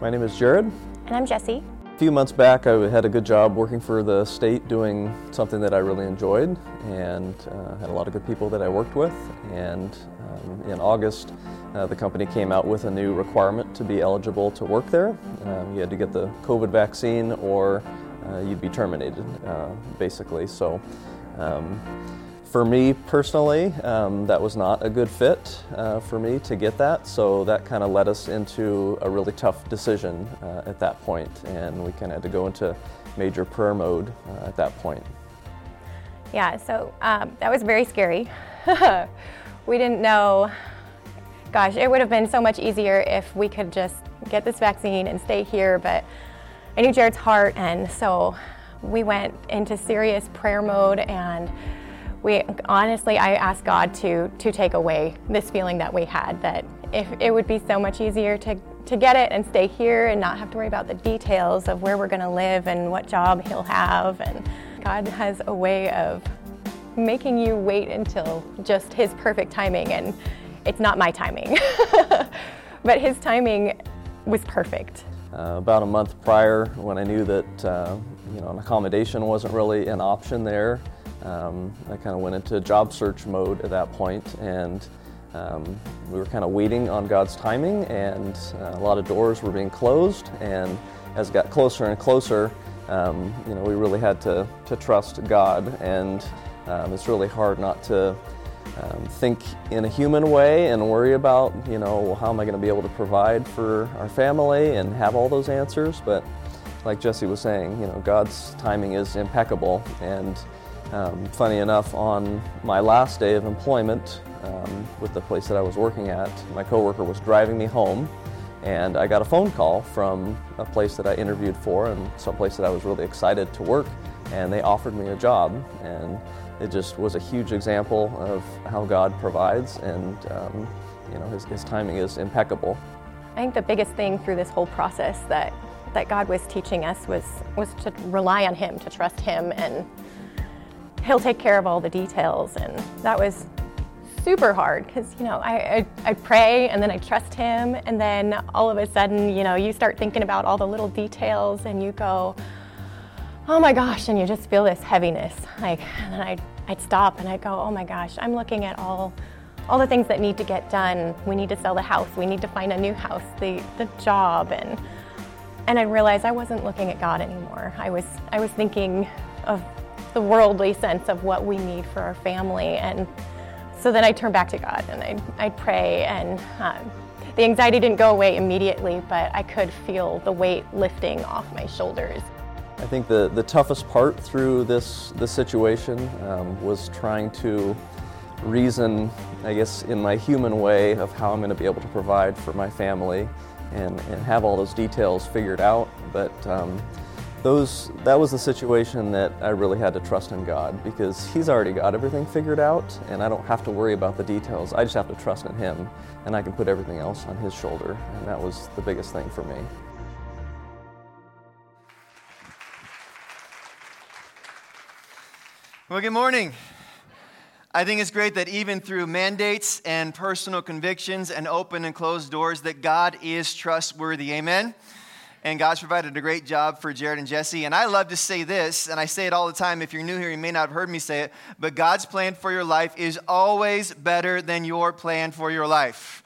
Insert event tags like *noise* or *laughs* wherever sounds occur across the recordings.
My name is Jared. And I'm Jesse. A few months back, I had a good job working for the state doing something that I really enjoyed and uh, had a lot of good people that I worked with. And um, in August, uh, the company came out with a new requirement to be eligible to work there. Um, you had to get the COVID vaccine or uh, you'd be terminated, uh, basically. So um, for me personally, um, that was not a good fit uh, for me to get that, so that kind of led us into a really tough decision uh, at that point, and we kind of had to go into major prayer mode uh, at that point. Yeah, so um, that was very scary. *laughs* we didn't know, gosh, it would have been so much easier if we could just get this vaccine and stay here, but I knew Jared's heart, and so we went into serious prayer mode and we honestly I asked God to to take away this feeling that we had that if it would be so much easier to to get it and stay here and not have to worry about the details of where we're going to live and what job he'll have. And God has a way of making you wait until just his perfect timing and it's not my timing. *laughs* But his timing was perfect. Uh, about a month prior when I knew that uh, you know an accommodation wasn't really an option there um, I kind of went into job search mode at that point, and um, we were kind of waiting on God's timing, and uh, a lot of doors were being closed. And as it got closer and closer, um, you know, we really had to, to trust God, and um, it's really hard not to um, think in a human way and worry about, you know, well, how am I going to be able to provide for our family and have all those answers. But like Jesse was saying, you know, God's timing is impeccable, and um, funny enough, on my last day of employment um, with the place that I was working at, my coworker was driving me home, and I got a phone call from a place that I interviewed for and some place that I was really excited to work, and they offered me a job, and it just was a huge example of how God provides, and um, you know his, his timing is impeccable. I think the biggest thing through this whole process that that God was teaching us was was to rely on Him, to trust Him, and he'll take care of all the details. And that was super hard because, you know, I, I, I, pray and then I trust him. And then all of a sudden, you know, you start thinking about all the little details and you go, oh my gosh, and you just feel this heaviness. Like, and then I'd, I'd stop and I'd go, oh my gosh, I'm looking at all all the things that need to get done. We need to sell the house. We need to find a new house, the, the job. And, and I realized I wasn't looking at God anymore. I was, I was thinking of the worldly sense of what we need for our family. And so then I turn back to God and I, I pray. And um, the anxiety didn't go away immediately, but I could feel the weight lifting off my shoulders. I think the, the toughest part through this, this situation um, was trying to reason, I guess, in my human way of how I'm going to be able to provide for my family and, and have all those details figured out. But um, those that was the situation that I really had to trust in God because He's already got everything figured out, and I don't have to worry about the details. I just have to trust in Him, and I can put everything else on His shoulder, and that was the biggest thing for me. Well, good morning. I think it's great that even through mandates and personal convictions and open and closed doors, that God is trustworthy. Amen and God's provided a great job for Jared and Jesse. And I love to say this, and I say it all the time. If you're new here, you may not have heard me say it, but God's plan for your life is always better than your plan for your life.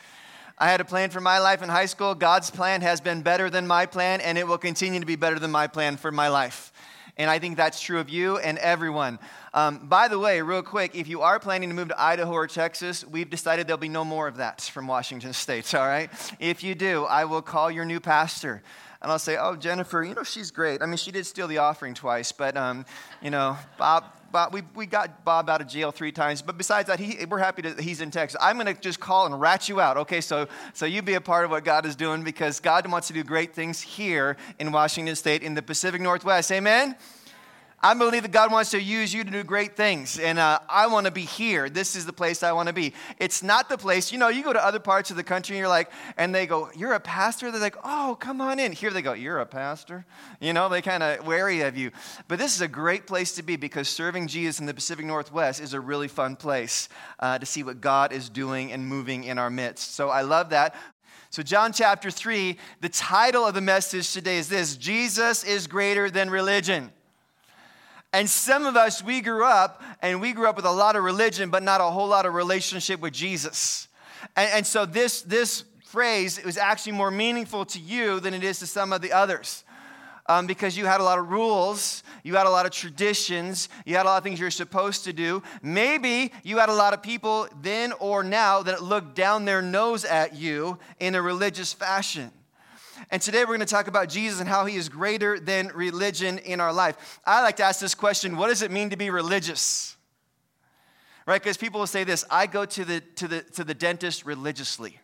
I had a plan for my life in high school. God's plan has been better than my plan, and it will continue to be better than my plan for my life. And I think that's true of you and everyone. Um, by the way, real quick, if you are planning to move to Idaho or Texas, we've decided there'll be no more of that from Washington *laughs* State, all right? If you do, I will call your new pastor and I'll say, "Oh, Jennifer, you know she's great. I mean, she did steal the offering twice, but um, you know, Bob." Bob, we, we got Bob out of jail three times, but besides that, he, we're happy that he's in Texas. I'm going to just call and rat you out, okay? So, so you be a part of what God is doing because God wants to do great things here in Washington State in the Pacific Northwest. Amen? I believe that God wants to use you to do great things, and uh, I want to be here. This is the place I want to be. It's not the place, you know, you go to other parts of the country and you're like, and they go, You're a pastor? They're like, Oh, come on in. Here they go, You're a pastor? You know, they kind of wary of you. But this is a great place to be because serving Jesus in the Pacific Northwest is a really fun place uh, to see what God is doing and moving in our midst. So I love that. So, John chapter 3, the title of the message today is this Jesus is greater than religion. And some of us, we grew up and we grew up with a lot of religion, but not a whole lot of relationship with Jesus. And, and so, this, this phrase was actually more meaningful to you than it is to some of the others um, because you had a lot of rules, you had a lot of traditions, you had a lot of things you're supposed to do. Maybe you had a lot of people then or now that looked down their nose at you in a religious fashion. And today we're going to talk about Jesus and how he is greater than religion in our life. I like to ask this question what does it mean to be religious? Right? Because people will say this I go to the, to, the, to the dentist religiously.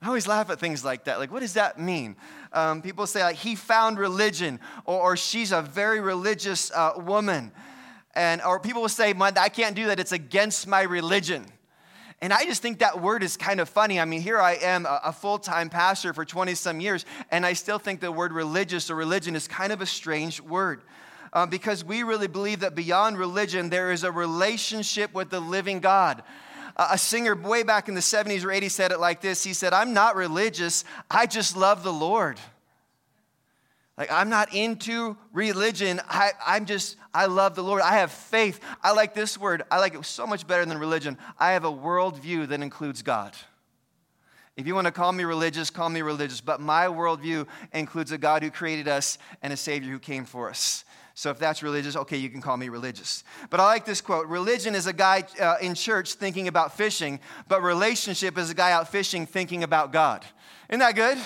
I always laugh at things like that. Like, what does that mean? Um, people say, like, he found religion, or, or she's a very religious uh, woman. And, or people will say, I can't do that, it's against my religion. And I just think that word is kind of funny. I mean, here I am, a, full time pastor for 20 some years, and I still think the word religious or religion is kind of a strange word. Uh, because we really believe that beyond religion, there is a relationship with the living God. A singer way back in the 70s or 80s said it like this He said, I'm not religious, I just love the Lord. Like, I'm not into religion. I, I'm just, I love the Lord. I have faith. I like this word. I like it so much better than religion. I have a worldview that includes God. If you want to call me religious, call me religious. But my worldview includes a God who created us and a Savior who came for us. So if that's religious, okay, you can call me religious. But I like this quote Religion is a guy uh, in church thinking about fishing, but relationship is a guy out fishing thinking about God. Isn't that good?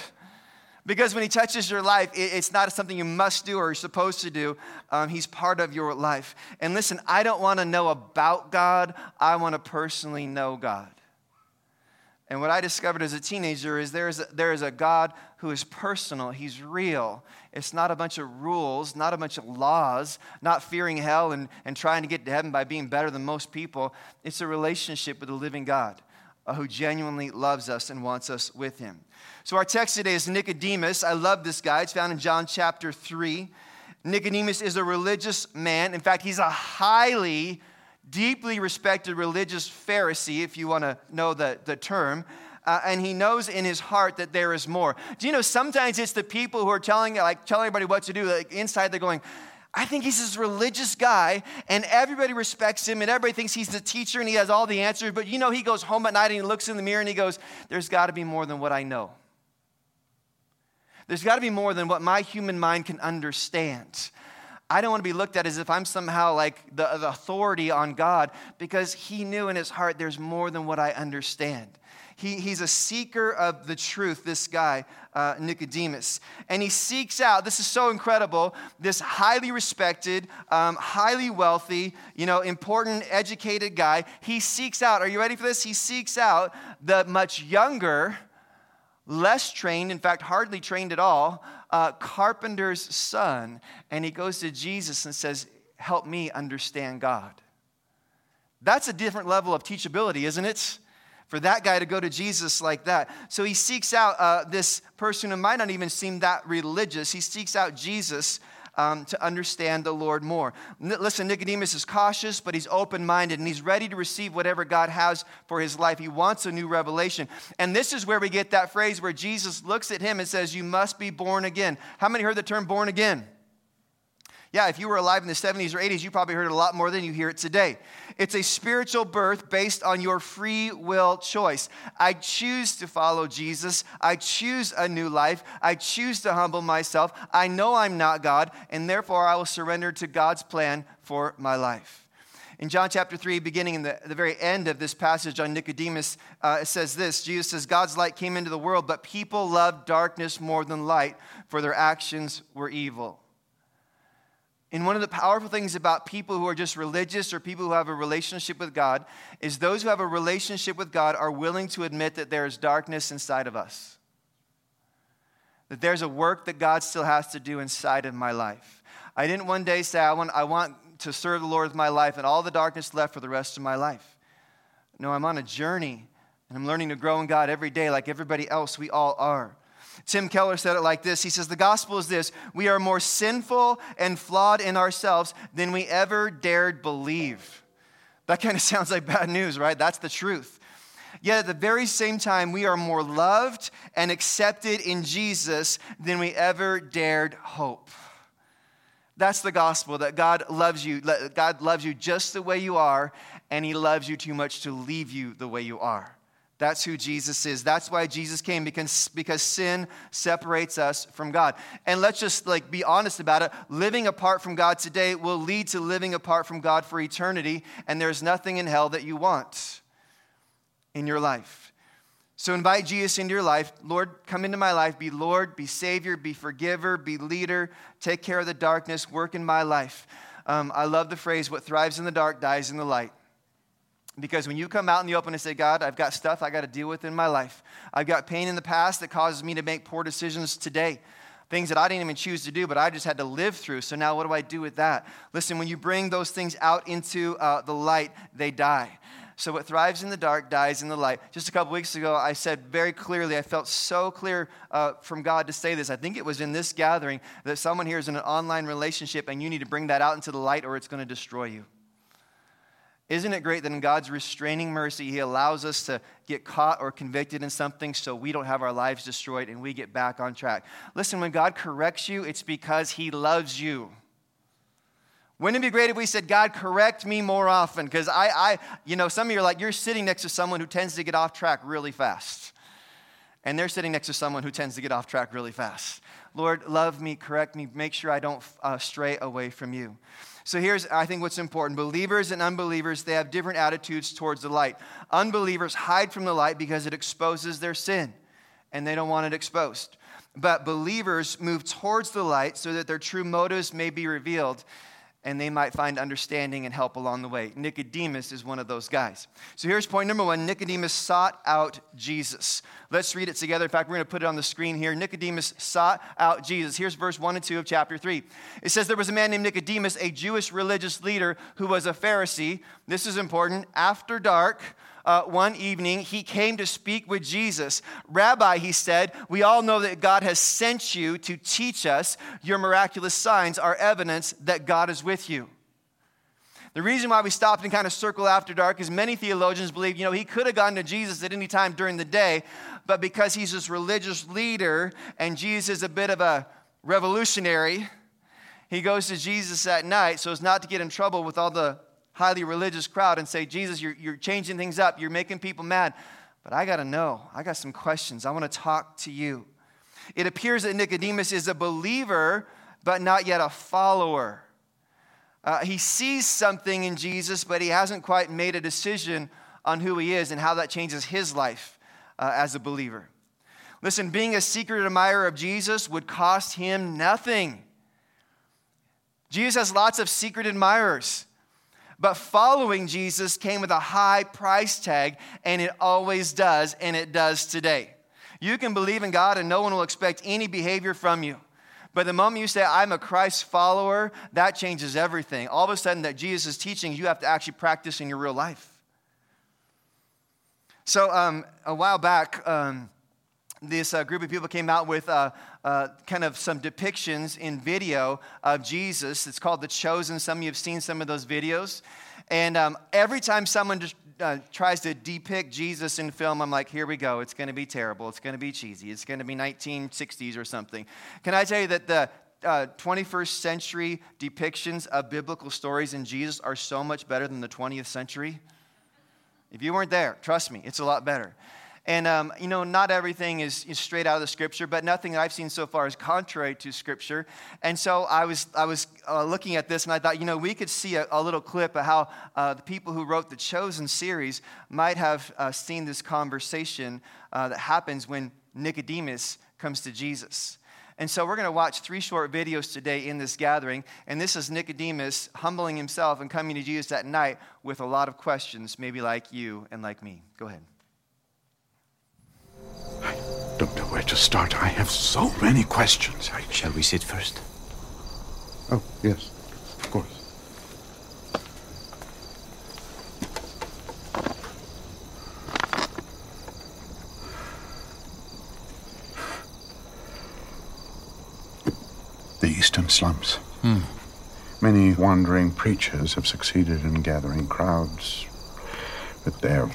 Because when he touches your life, it's not something you must do or you're supposed to do. Um, he's part of your life. And listen, I don't want to know about God, I want to personally know God. And what I discovered as a teenager is there is a, there is a God who is personal, He's real. It's not a bunch of rules, not a bunch of laws, not fearing hell and, and trying to get to heaven by being better than most people. It's a relationship with the living God uh, who genuinely loves us and wants us with Him. So, our text today is Nicodemus. I love this guy. It's found in John chapter 3. Nicodemus is a religious man. In fact, he's a highly deeply respected religious Pharisee, if you want to know the, the term. Uh, and he knows in his heart that there is more. Do you know sometimes it's the people who are telling like telling everybody what to do. Like inside they're going, I think he's this religious guy, and everybody respects him, and everybody thinks he's the teacher and he has all the answers. But you know, he goes home at night and he looks in the mirror and he goes, There's got to be more than what I know. There's got to be more than what my human mind can understand. I don't want to be looked at as if I'm somehow like the, the authority on God because he knew in his heart there's more than what I understand. He, he's a seeker of the truth, this guy, uh, Nicodemus. And he seeks out, this is so incredible, this highly respected, um, highly wealthy, you know, important, educated guy. He seeks out, are you ready for this? He seeks out the much younger, less trained, in fact, hardly trained at all, uh, carpenter's son. And he goes to Jesus and says, Help me understand God. That's a different level of teachability, isn't it? For that guy to go to Jesus like that. So he seeks out uh, this person who might not even seem that religious. He seeks out Jesus um, to understand the Lord more. N- listen, Nicodemus is cautious, but he's open minded and he's ready to receive whatever God has for his life. He wants a new revelation. And this is where we get that phrase where Jesus looks at him and says, You must be born again. How many heard the term born again? Yeah, if you were alive in the 70s or 80s, you probably heard it a lot more than you hear it today. It's a spiritual birth based on your free will choice. I choose to follow Jesus. I choose a new life. I choose to humble myself. I know I'm not God, and therefore I will surrender to God's plan for my life. In John chapter 3, beginning in the, the very end of this passage on Nicodemus, uh, it says this Jesus says, God's light came into the world, but people loved darkness more than light, for their actions were evil. And one of the powerful things about people who are just religious or people who have a relationship with God is those who have a relationship with God are willing to admit that there is darkness inside of us. That there's a work that God still has to do inside of my life. I didn't one day say, I want, I want to serve the Lord with my life and all the darkness left for the rest of my life. No, I'm on a journey and I'm learning to grow in God every day like everybody else. We all are. Tim Keller said it like this He says, The gospel is this we are more sinful and flawed in ourselves than we ever dared believe. That kind of *laughs* sounds like bad news, right? That's the truth. Yet at the very same time, we are more loved and accepted in Jesus than we ever dared hope. That's the gospel that God loves you. God loves you just the way you are, and He loves you too much to leave you the way you are. That's who Jesus is. That's why Jesus came because, because sin separates us from God. And let's just like be honest about it. Living apart from God today will lead to living apart from God for eternity, and there's nothing in hell that you want in your life. So invite Jesus into your life. Lord, come into my life. Be Lord, be Savior, be forgiver, be leader. Take care of the darkness, work in my life. Um, I love the phrase, what thrives in the dark dies in the light. Because when you come out in the open and say, God, I've got stuff I got to deal with in my life, I've got pain in the past that causes me to make poor decisions today. Things that I didn't even choose to do, but I just had to live through. So now what do I do with that? Listen, when you bring those things out into uh, the light, they die. So what thrives in the dark dies in the light. Just a couple weeks ago, I said very clearly, I felt so clear uh, from God to say this. I think it was in this gathering that someone here is in an online relationship and you need to bring that out into the light or it's going to destroy you. Isn't it great that in God's restraining mercy, He allows us to get caught or convicted in something so we don't have our lives destroyed and we get back on track? Listen, when God corrects you, it's because He loves you. Wouldn't it be great if we said, God, correct me more often? Because I, I, you know, some of you are like, you're sitting next to someone who tends to get off track really fast. And they're sitting next to someone who tends to get off track really fast. Lord, love me, correct me, make sure I don't uh, stray away from you. So here's, I think, what's important. Believers and unbelievers, they have different attitudes towards the light. Unbelievers hide from the light because it exposes their sin, and they don't want it exposed. But believers move towards the light so that their true motives may be revealed and they might find understanding and help along the way. Nicodemus is one of those guys. So here's point number one Nicodemus sought out Jesus. Let's read it together. In fact, we're going to put it on the screen here. Nicodemus sought out Jesus. Here's verse 1 and 2 of chapter 3. It says, There was a man named Nicodemus, a Jewish religious leader who was a Pharisee. This is important. After dark, uh, one evening, he came to speak with Jesus. Rabbi, he said, we all know that God has sent you to teach us. Your miraculous signs are evidence that God is with you. The reason why we stopped and kind of circle after dark is many theologians believe, you know, he could have gone to Jesus at any time during the day, but because he's this religious leader and Jesus is a bit of a revolutionary, he goes to Jesus at night so as not to get in trouble with all the highly religious crowd and say, Jesus, you're, you're changing things up, you're making people mad. But I got to know, I got some questions. I want to talk to you. It appears that Nicodemus is a believer, but not yet a follower. Uh, he sees something in Jesus, but he hasn't quite made a decision on who he is and how that changes his life uh, as a believer. Listen, being a secret admirer of Jesus would cost him nothing. Jesus has lots of secret admirers. But following Jesus came with a high price tag, and it always does, and it does today. You can believe in God, and no one will expect any behavior from you. But the moment you say, I'm a Christ follower, that changes everything. All of a sudden, that Jesus is teaching, you have to actually practice in your real life. So, um, a while back, um, this uh, group of people came out with uh, uh, kind of some depictions in video of Jesus. It's called The Chosen. Some of you have seen some of those videos. And um, every time someone just, uh, tries to depict Jesus in film, I'm like, here we go. It's going to be terrible. It's going to be cheesy. It's going to be 1960s or something. Can I tell you that the uh, 21st century depictions of biblical stories in Jesus are so much better than the 20th century? If you weren't there, trust me, it's a lot better. And, um, you know, not everything is, is, straight out of the scripture, but nothing that I've seen so far is contrary to scripture. And so I was, I was uh, looking at this and I thought, you know, we could see a, a little clip of how uh, the people who wrote the Chosen series might have uh, seen this conversation uh, that happens when Nicodemus comes to Jesus. And so we're going to watch three short videos today in this gathering. And this is Nicodemus humbling himself and coming to Jesus at night with a lot of questions, maybe like you and like me. Go ahead. I don't know where to start. I have so many questions. I... Shall we sit first? Oh, yes, of course. The eastern slums. Hmm. Many wandering preachers have succeeded in gathering crowds, but their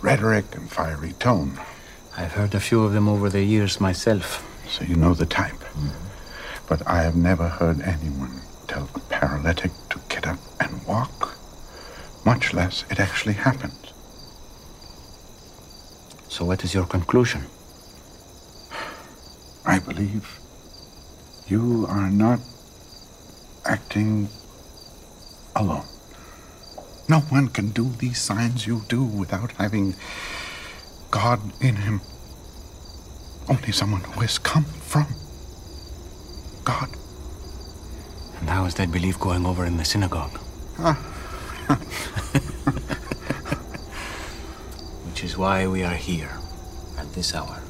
rhetoric and fiery tone. I've heard a few of them over the years myself. So you know the type. Mm-hmm. But I have never heard anyone tell a paralytic to get up and walk, much less it actually happened. So, what is your conclusion? I believe you are not acting alone. No one can do these signs you do without having God in him. Only someone who has come from God. And how is that belief going over in the synagogue? Ah. *laughs* Which is why we are here at this hour.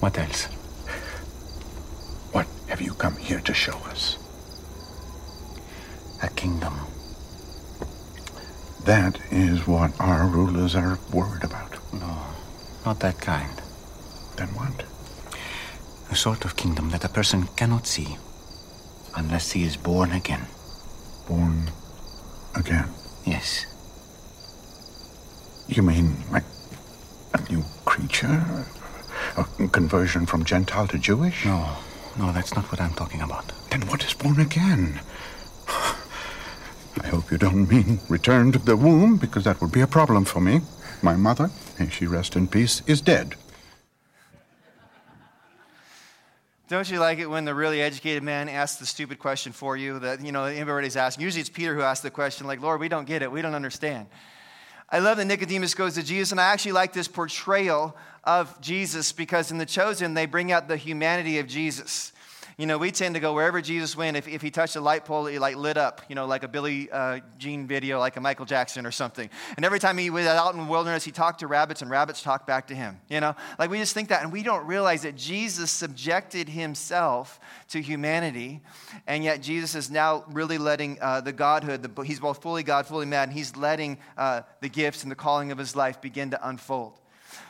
What else? What have you come here to show us? A kingdom. That is what our rulers are worried about. No, not that kind. Then what? A sort of kingdom that a person cannot see unless he is born again. Born again. Yes. You mean like a new creature? A conversion from Gentile to Jewish? No, no, that's not what I'm talking about. Then what is born again? Hope you don't mean return to the womb, because that would be a problem for me. My mother, may she rest in peace, is dead. Don't you like it when the really educated man asks the stupid question for you that, you know, everybody's asking? Usually it's Peter who asks the question, like, Lord, we don't get it. We don't understand. I love that Nicodemus goes to Jesus, and I actually like this portrayal of Jesus because in The Chosen, they bring out the humanity of Jesus. You know, we tend to go wherever Jesus went. If, if he touched a light pole, it like lit up, you know, like a Billie uh, Jean video, like a Michael Jackson or something. And every time he was out in the wilderness, he talked to rabbits and rabbits talked back to him. You know, like we just think that. And we don't realize that Jesus subjected himself to humanity. And yet Jesus is now really letting uh, the Godhood, the, he's both fully God, fully man, and he's letting uh, the gifts and the calling of his life begin to unfold.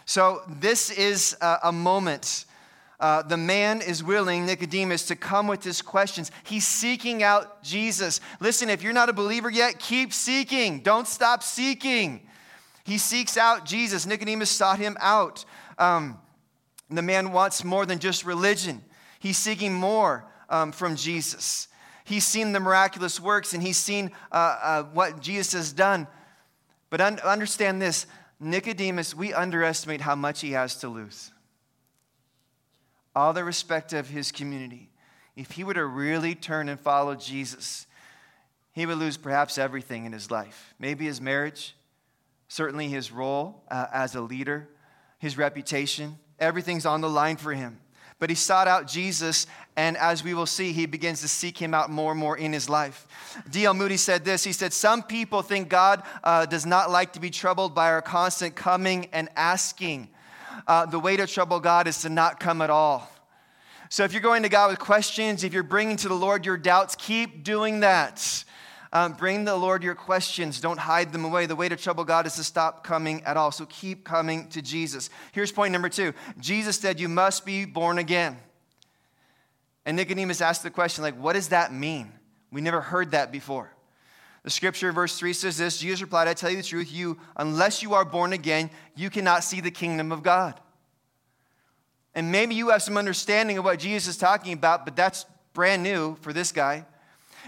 So this is a, a moment uh, the man is willing, Nicodemus, to come with his questions. He's seeking out Jesus. Listen, if you're not a believer yet, keep seeking. Don't stop seeking. He seeks out Jesus. Nicodemus sought him out. Um, the man wants more than just religion, he's seeking more um, from Jesus. He's seen the miraculous works and he's seen uh, uh, what Jesus has done. But un- understand this Nicodemus, we underestimate how much he has to lose all the respect of his community, if he were to really turn and follow Jesus, he would lose perhaps everything in his life. Maybe his marriage, certainly his role uh, as a leader, his reputation, everything's on the line for him. But he sought out Jesus, and as we will see, he begins to seek him out more and more in his life. D.L. Moody said this He said, Some people think God uh, does not like to be troubled by our constant coming and asking uh, the way to trouble God is to not come at all. So if you're going to God with questions, if you're bringing to the Lord your doubts, keep doing that. Um, bring the Lord your questions. Don't hide them away. The way to trouble God is to stop coming at all. So keep coming to Jesus. Here's point number two Jesus said, You must be born again. And Nicodemus asked the question, like, what does that mean? We never heard that before. The scripture, verse 3 says this Jesus replied, I tell you the truth, you, unless you are born again, you cannot see the kingdom of God. And maybe you have some understanding of what Jesus is talking about, but that's brand new for this guy.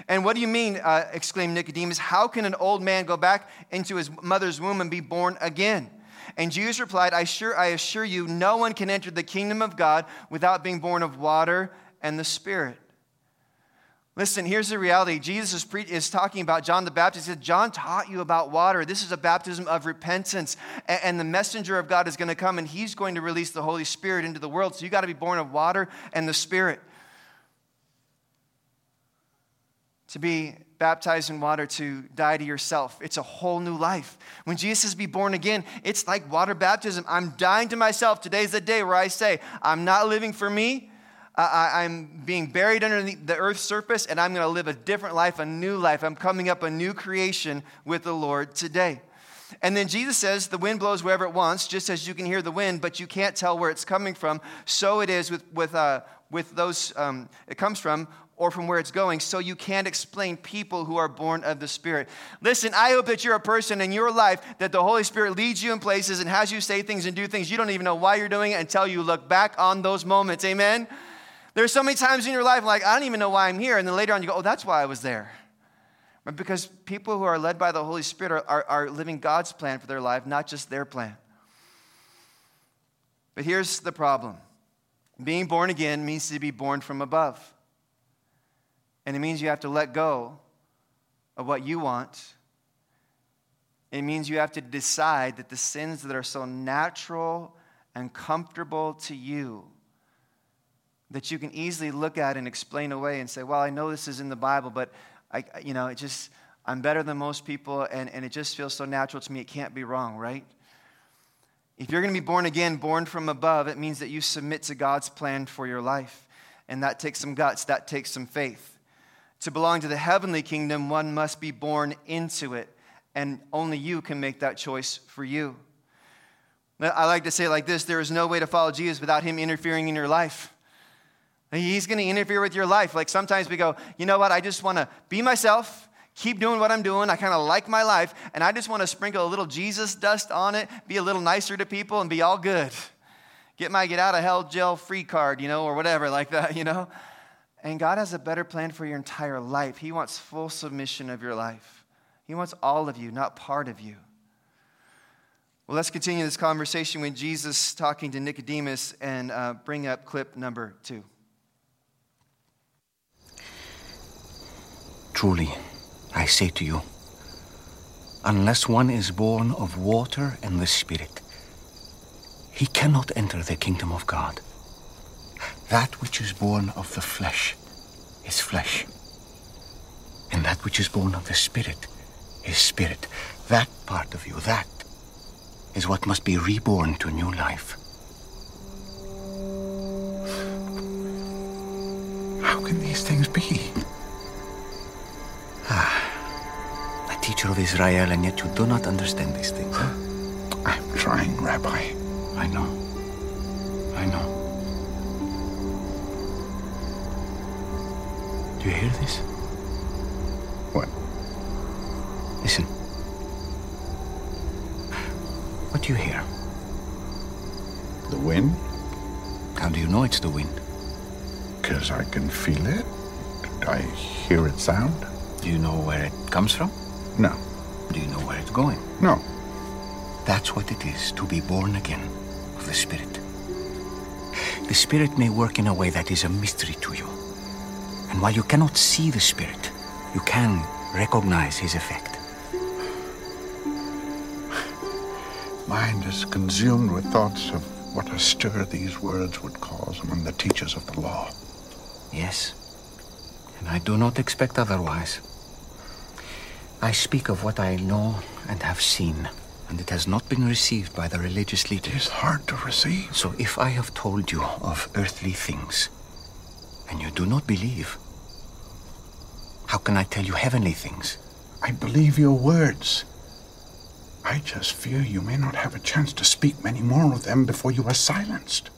And what do you mean, uh, exclaimed Nicodemus? How can an old man go back into his mother's womb and be born again? And Jesus replied, I, sure, I assure you, no one can enter the kingdom of God without being born of water and the Spirit. Listen, here's the reality. Jesus is, pre- is talking about John the Baptist. He said, John taught you about water. This is a baptism of repentance. And, and the messenger of God is going to come and he's going to release the Holy Spirit into the world. So you got to be born of water and the Spirit. To be baptized in water, to die to yourself. It's a whole new life. When Jesus says be born again, it's like water baptism. I'm dying to myself. Today's the day where I say, I'm not living for me. I, am being buried underneath the earth's surface, and I'm going to live a different life, a new life. I'm coming up a new creation with the Lord today. And then Jesus says, The wind blows wherever it wants, just as you can hear the wind, but you can't tell where it's coming from. So it is with, with, uh, with those um, it comes from or from where it's going, so you can't explain people who are born of the Spirit. Listen, I hope that you're a person in your life that the Holy Spirit leads you in places and has you say things and do things you don't even know why you're doing it until you look back on those moments. Amen? There's so many times in your life, like, I don't even know why I'm here. And then later on, you go, oh, that's why I was there. Because people who are led by the Holy Spirit are, are, are living God's plan for their life, not just their plan. But here's the problem being born again means to be born from above. And it means you have to let go of what you want. It means you have to decide that the sins that are so natural and comfortable to you that you can easily look at and explain away and say, well, I know this is in the Bible, but I, you know, it just, I'm better than most people, and, and it just feels so natural to me, it can't be wrong, right? If you're going to be born again, born from above, it means that you submit to God's plan for your life. And that takes some guts, that takes some faith. To belong to the heavenly kingdom, one must be born into it. And only you can make that choice for you. I like to say it like this there is no way to follow Jesus without him interfering in your life. He's going to interfere with your life. Like sometimes we go, you know what, I just want to be myself, keep doing what I'm doing. I kind of like my life, and I just want to sprinkle a little Jesus dust on it, be a little nicer to people, and be all good. Get my get out of hell jail free card, you know, or whatever *laughs* like that, you know. And God has a better plan for your entire life. He wants full submission of your life, He wants all of you, not part of you. Well, let's continue this conversation with Jesus talking to Nicodemus and uh, bring up clip number two. Truly, I say to you, unless one is born of water and the Spirit, he cannot enter the kingdom of God. That which is born of the flesh is flesh, and that which is born of the Spirit is spirit. That part of you, that is what must be reborn to new life. How can these things be? Teacher of Israel, and yet you do not understand these things. Huh? I'm trying, Rabbi. I know. I know. Do you hear this? What? Listen. What do you hear? The wind? How do you know it's the wind? Because I can feel it. I hear it sound. Do you know where it comes from? No. Do you know where it's going? No. That's what it is to be born again of the Spirit. The Spirit may work in a way that is a mystery to you. And while you cannot see the Spirit, you can recognize his effect. Mind is consumed with thoughts of what a stir these words would cause among the teachers of the law. Yes. And I do not expect otherwise. I speak of what I know and have seen, and it has not been received by the religious leaders. It is hard to receive. So if I have told you of earthly things, and you do not believe, how can I tell you heavenly things? I believe your words. I just fear you may not have a chance to speak many more of them before you are silenced.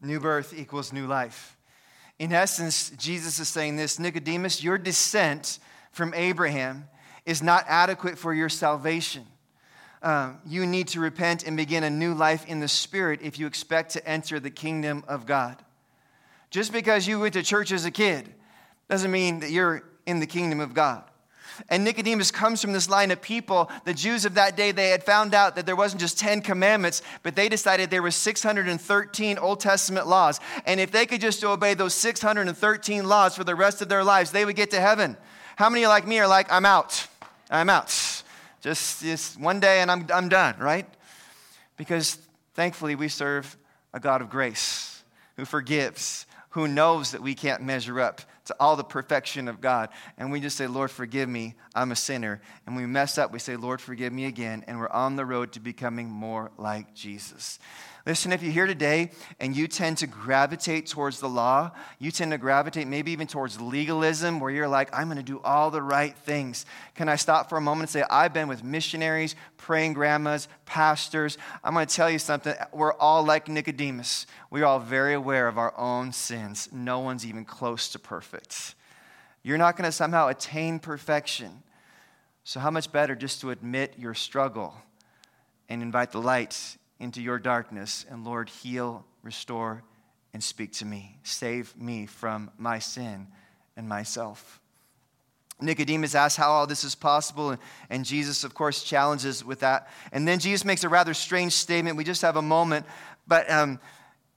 New birth equals new life. In essence, Jesus is saying this Nicodemus, your descent from Abraham is not adequate for your salvation. Um, you need to repent and begin a new life in the Spirit if you expect to enter the kingdom of God. Just because you went to church as a kid doesn't mean that you're in the kingdom of God. And Nicodemus comes from this line of people. The Jews of that day, they had found out that there wasn't just 10 commandments, but they decided there were 613 Old Testament laws. And if they could just obey those 613 laws for the rest of their lives, they would get to heaven. How many like me are like, I'm out? I'm out. Just, just one day and I'm, I'm done, right? Because thankfully we serve a God of grace who forgives, who knows that we can't measure up to all the perfection of God. And we just say, Lord, forgive me. I'm a sinner. And we mess up, we say, Lord, forgive me again. And we're on the road to becoming more like Jesus. Listen, if you're here today and you tend to gravitate towards the law, you tend to gravitate maybe even towards legalism, where you're like, I'm going to do all the right things. Can I stop for a moment and say, I've been with missionaries, praying grandmas, pastors. I'm going to tell you something. We're all like Nicodemus. We're all very aware of our own sins. No one's even close to perfect. You're not going to somehow attain perfection. So, how much better just to admit your struggle and invite the light into your darkness. And Lord, heal, restore, and speak to me. Save me from my sin and myself. Nicodemus asks how all this is possible, and Jesus, of course, challenges with that. And then Jesus makes a rather strange statement. We just have a moment, but um,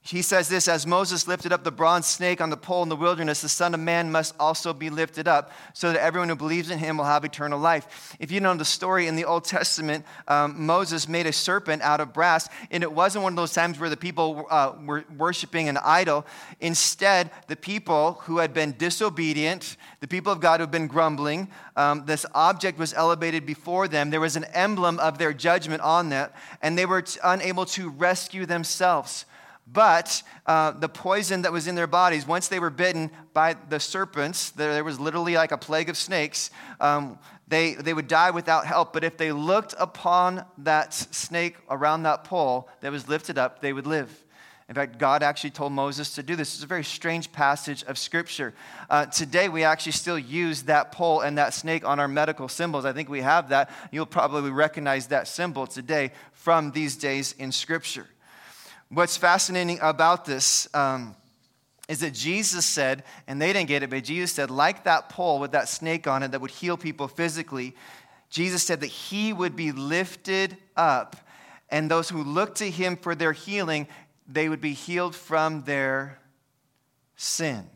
he says this As Moses lifted up the bronze snake on the pole in the wilderness, the Son of Man must also be lifted up, so that everyone who believes in him will have eternal life. If you know the story in the Old Testament, um, Moses made a serpent out of brass, and it wasn't one of those times where the people uh, were worshiping an idol. Instead, the people who had been disobedient, the people of God who had been grumbling, um, this object was elevated before them. There was an emblem of their judgment on that, and they were t- unable to rescue themselves. But uh, the poison that was in their bodies, once they were bitten by the serpents, there, was literally like a plague of snakes, um, they, they would die without help. But if they looked upon that snake around that pole that was lifted up, they would live. In fact, God actually told Moses to do this. It's a very strange passage of Scripture. Uh, today, we actually still use that pole and that snake on our medical symbols. I think we have that. You'll probably recognize that symbol today from these days in Scripture. What's fascinating about this um, is that Jesus said, and they didn't get it, but Jesus said, like that pole with that snake on it that would heal people physically, Jesus said that he would be lifted up, and those who look to him for their healing, they would be healed from their sin.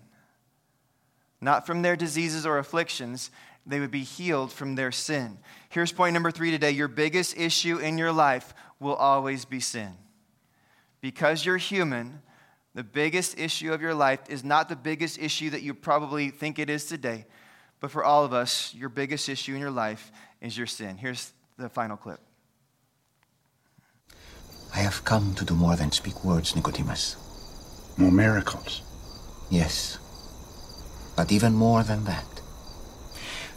Not from their diseases or afflictions, they would be healed from their sin. Here's point number three today your biggest issue in your life will always be sin because you're human, the biggest issue of your life is not the biggest issue that you probably think it is today, but for all of us, your biggest issue in your life is your sin. Here's the final clip. I have come to do more than speak words, Nicodemus. More miracles. Yes. But even more than that.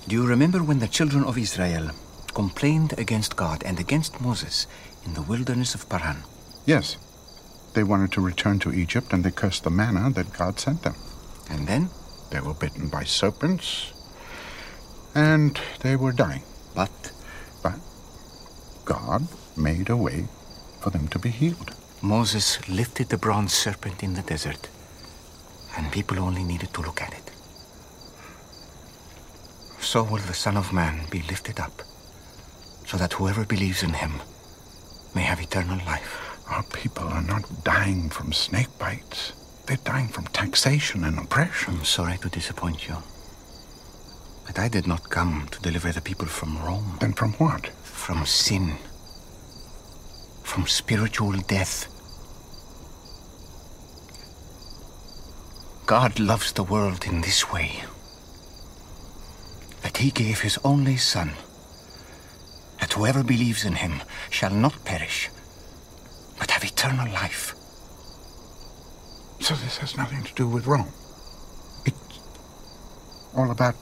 Do you remember when the children of Israel complained against God and against Moses in the wilderness of Paran? Yes. They wanted to return to Egypt and they cursed the manna that God sent them. And then? They were bitten by serpents and they were dying. But? But God made a way for them to be healed. Moses lifted the bronze serpent in the desert, and people only needed to look at it. So will the Son of Man be lifted up, so that whoever believes in him may have eternal life. Our people are not dying from snake bites. They're dying from taxation and oppression. I'm sorry to disappoint you. But I did not come to deliver the people from Rome. Then from what? From sin. From spiritual death. God loves the world in this way. That he gave his only Son. That whoever believes in him shall not perish, but have eternal life. So this has nothing to do with Rome. It's all about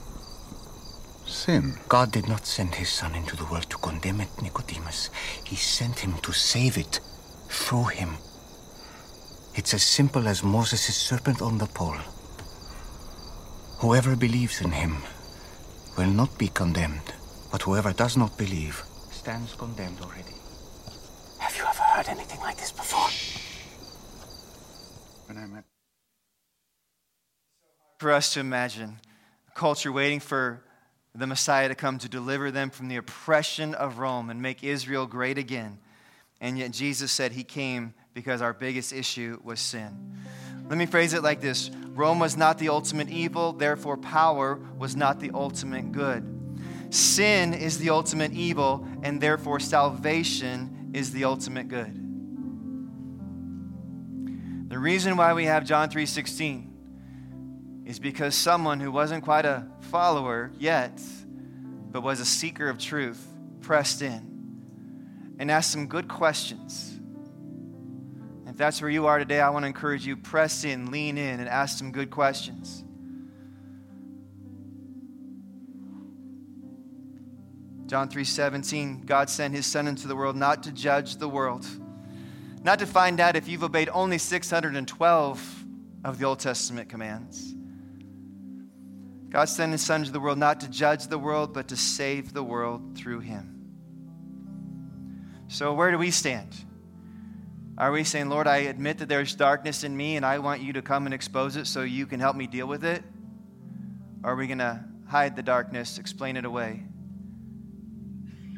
sin. God did not send his Son into the world to condemn it, Nicodemus. He sent him to save it through him. It's as simple as Moses' serpent on the pole. Whoever believes in him will not be condemned, but whoever does not believe stands condemned already. Have you ever heard anything like this before? When I met For us to imagine a culture waiting for the Messiah to come to deliver them from the oppression of Rome and make Israel great again. And yet Jesus said he came because our biggest issue was sin. Let me phrase it like this Rome was not the ultimate evil, therefore, power was not the ultimate good. Sin is the ultimate evil, and therefore, salvation is the ultimate good. The reason why we have John 3:16 is because someone who wasn't quite a follower yet, but was a seeker of truth, pressed in and asked some good questions. If that's where you are today, I want to encourage you press in, lean in, and ask some good questions. John 3:17 God sent his son into the world not to judge the world not to find out if you've obeyed only 612 of the Old Testament commands. God sent his son to the world not to judge the world but to save the world through him. So where do we stand? Are we saying, Lord, I admit that there's darkness in me and I want you to come and expose it so you can help me deal with it? Or are we going to hide the darkness, explain it away,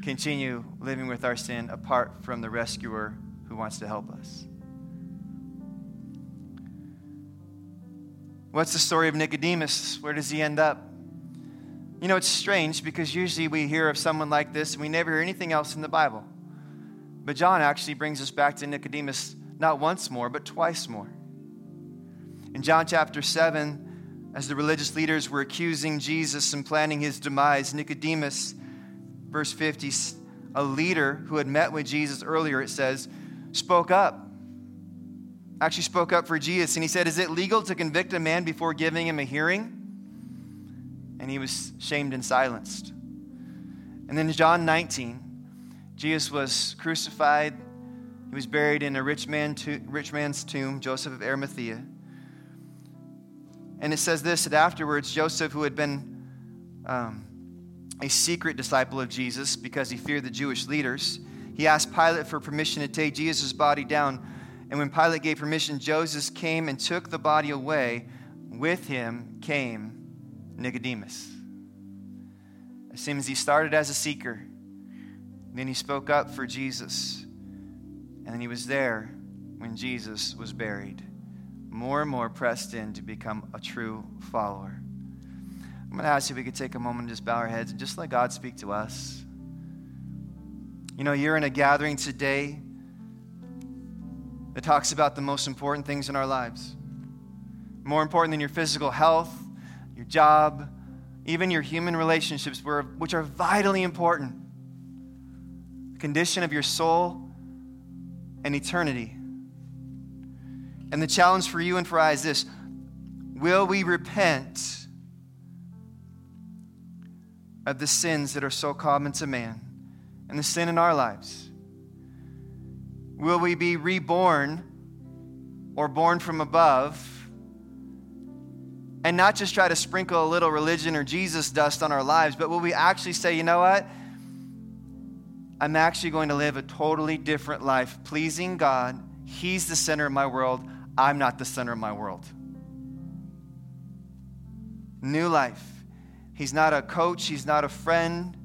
continue living with our sin apart from the rescuer who wants to help us? What's the story of Nicodemus? Where does he end up? You know, it's strange because usually we hear of someone like this and we never hear anything else in the Bible. But John actually brings us back to Nicodemus not once more, but twice more. In John chapter 7, as the religious leaders were accusing Jesus and planning his demise, Nicodemus, verse 50, a leader who had met with Jesus earlier, it says, spoke up. Actually, spoke up for Jesus. And he said, Is it legal to convict a man before giving him a hearing? And he was shamed and silenced. And then John 19, Jesus was crucified. He was buried in a rich, man to, rich man's tomb, Joseph of Arimathea. And it says this that afterwards, Joseph, who had been um, a secret disciple of Jesus because he feared the Jewish leaders, he asked Pilate for permission to take Jesus' body down. And when Pilate gave permission, Joseph came and took the body away. With him came Nicodemus. It seems he started as a seeker then he spoke up for Jesus. And then he was there when Jesus was buried. More and more pressed in to become a true follower. I'm going to ask you if we could take a moment and just bow our heads and just let God speak to us. You know, you're in a gathering today that talks about the most important things in our lives. More important than your physical health, your job, even your human relationships, which are vitally important The condition of your soul, and eternity. And the challenge for you and for I is this Will we repent of the sins that are so common to man and the sin in our lives? Will we be reborn or born from above? And not just try to sprinkle a little religion or Jesus dust on our lives, but will we actually say, you know what? I'm actually going to live a totally different life, pleasing God. He's the center of my world. I'm not the center of my world. New life. He's not a coach, he's not a friend,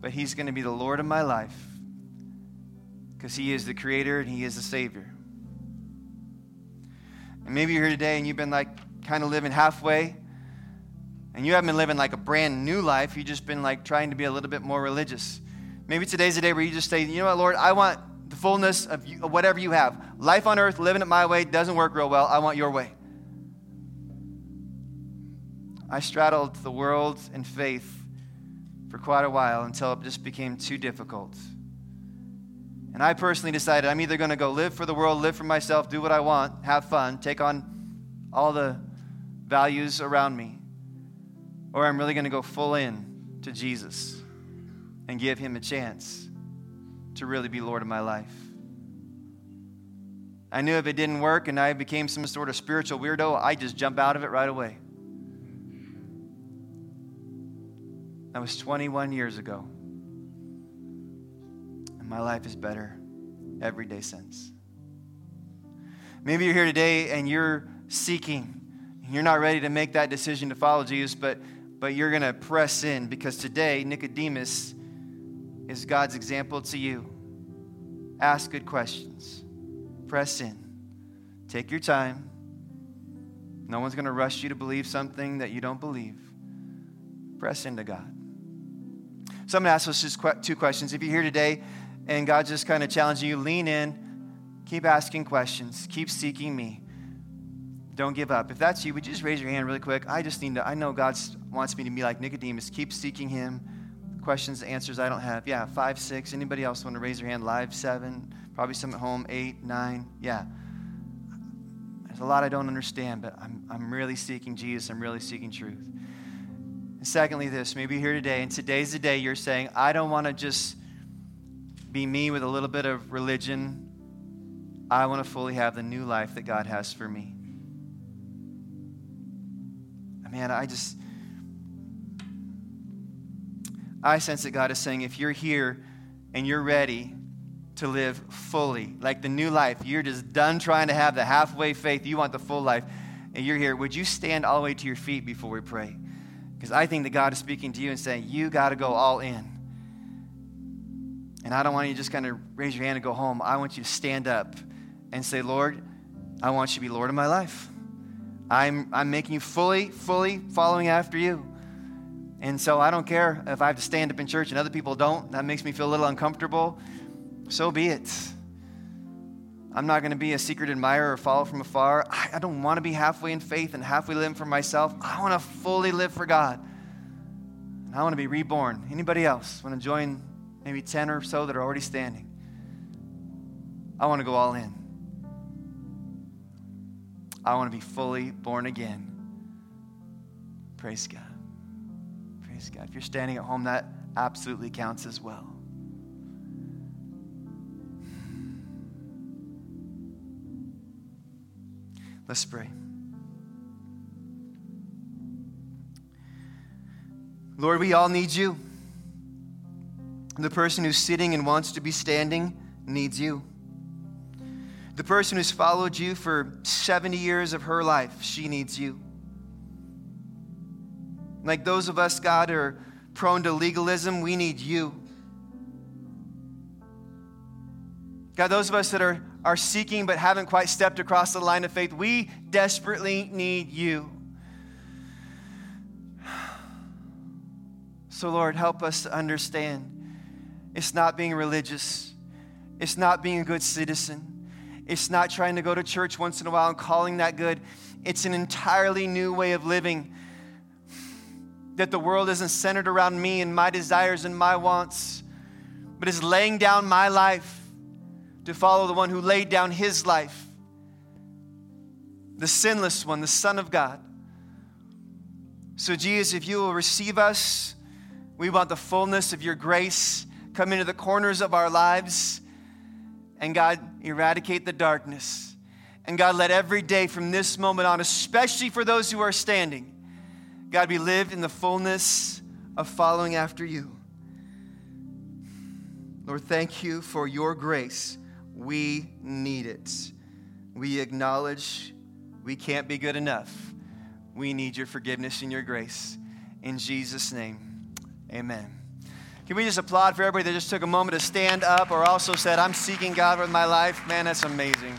but he's going to be the Lord of my life because he is the creator and he is the savior. And maybe you're here today and you've been like kind of living halfway and you haven't been living like a brand new life, you've just been like trying to be a little bit more religious. Maybe today's the day where you just say, you know what, Lord, I want the fullness of, you, of whatever you have. Life on earth, living it my way, doesn't work real well. I want your way. I straddled the world and faith for quite a while until it just became too difficult. And I personally decided I'm either going to go live for the world, live for myself, do what I want, have fun, take on all the values around me, or I'm really going to go full in to Jesus and give him a chance to really be Lord of my life. I knew if it didn't work and I became some sort of spiritual weirdo, I'd just jump out of it right away. That was 21 years ago. And my life is better every day since. Maybe you're here today and you're seeking. You're not ready to make that decision to follow Jesus, but but you're going to press in because today, Nicodemus is God's example to you. Ask good questions, press in, take your time. No one's going to rush you to believe something that you don't believe. Press into God. So I'm going to ask us just two questions. If you're here today and God's just kind of challenging you, lean in, keep asking questions, keep seeking me. Don't give up. If that's you, would you just raise your hand really quick? I just need to, I know God wants me to be like Nicodemus. Keep seeking Him. questions, answers I don't have? Yeah, five, six. Anybody else want to raise your hand? Live, seven. Probably some at home, eight, nine. Yeah. There's a lot I don't understand, but I'm, I'm really seeking Jesus. I'm really seeking truth. And secondly, this maybe here today, and today's the day you're saying, I don't want to just be me with a little bit of religion. I want to fully have the new life that God has for me. Man, I just, I sense that God is saying, if you're here and you're ready to live fully, like the new life, you're just done trying to have the halfway faith, you want the full life, and you're here, would you stand all the way to your feet before we pray? Because I think that God is speaking to you and saying, you got to go all in. And I don't want you to just kind of raise your hand and go home. I want you to stand up and say, Lord, I want you to be Lord of my life. I'm, I'm making you fully, fully following after you. And so I don't care if I have to stand up in church and other people don't. That makes me feel a little uncomfortable. So be it. I'm not going to be a secret admirer or follow from afar. I, I don't want to be halfway in faith and halfway living for myself. I want to fully live for God. And I want to be reborn. Anybody else want to join maybe 10 or so that are already standing? I want to go all in. I want to be fully born again. Praise God. Praise God. If you're standing at home, that absolutely counts as well. Let's pray. Lord, we all need you. The person who's sitting and wants to be standing needs you. The person who's followed you for 70 years of her life, she needs you. Like those of us, God, are prone to legalism, we need you. God, those of us that are, are seeking but haven't quite stepped across the line of faith, we desperately need you. *sighs* So, Lord, help us to understand it's not being religious, it's not being a good citizen, it's not trying to go to church once in a while and calling that good. It's an entirely new way of living that the world isn't centered around me and my desires and my wants, but is laying down my life to follow the one who laid down his life, the sinless one, the Son of God. So, Jesus, if you will receive us, we want the fullness of your grace come into the corners of our lives. And God, eradicate the darkness. And God, let every day from this moment on, especially for those who are standing, God, be lived in the fullness of following after you. Lord, thank you for your grace. We need it. We acknowledge we can't be good enough. We need your forgiveness and your grace. In Jesus' name, amen. Can we just applaud for everybody that just took a moment to stand up or also said, I'm seeking God with my life? Man, that's amazing.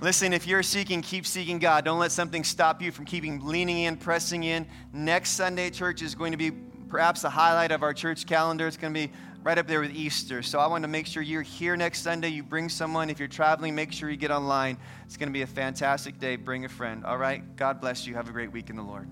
Listen, if you're seeking, keep seeking God. Don't let something stop you from keeping leaning in, pressing in. Next Sunday, church is going to be perhaps the highlight of our church calendar. It's going to be right up there with Easter. So I want to make sure you're here next Sunday. You bring someone. If you're traveling, make sure you get online. It's going to be a fantastic day. Bring a friend. All right? God bless you. Have a great week in the Lord.